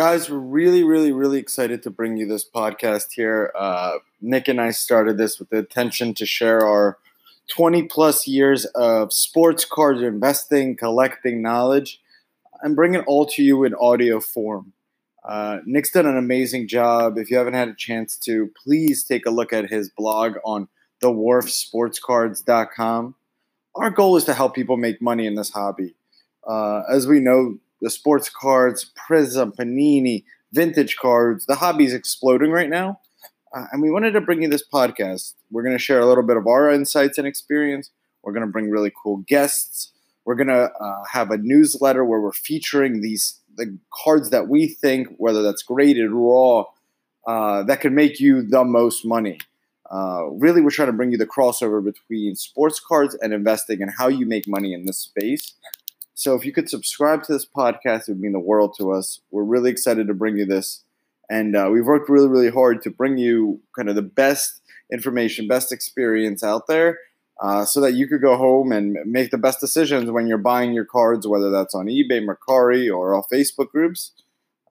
Guys, we're really, really, really excited to bring you this podcast here. Uh, Nick and I started this with the intention to share our 20 plus years of sports cards investing, collecting knowledge, and bring it all to you in audio form. Uh, Nick's done an amazing job. If you haven't had a chance to, please take a look at his blog on thewharfsportscards.com. Our goal is to help people make money in this hobby. Uh, as we know, the sports cards, Prizm, Panini, vintage cards, the hobby is exploding right now. Uh, and we wanted to bring you this podcast. We're going to share a little bit of our insights and experience. We're going to bring really cool guests. We're going to uh, have a newsletter where we're featuring these the cards that we think, whether that's graded, raw, uh, that could make you the most money. Uh, really, we're trying to bring you the crossover between sports cards and investing and how you make money in this space. So, if you could subscribe to this podcast, it would mean the world to us. We're really excited to bring you this. And uh, we've worked really, really hard to bring you kind of the best information, best experience out there uh, so that you could go home and make the best decisions when you're buying your cards, whether that's on eBay, Mercari, or off Facebook groups.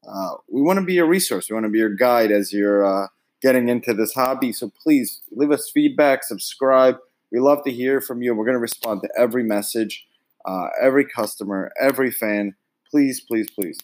Uh, we want to be a resource. We want to be your guide as you're uh, getting into this hobby. So please leave us feedback, subscribe. We love to hear from you. We're going to respond to every message, uh, every customer, every fan. Please, please, please.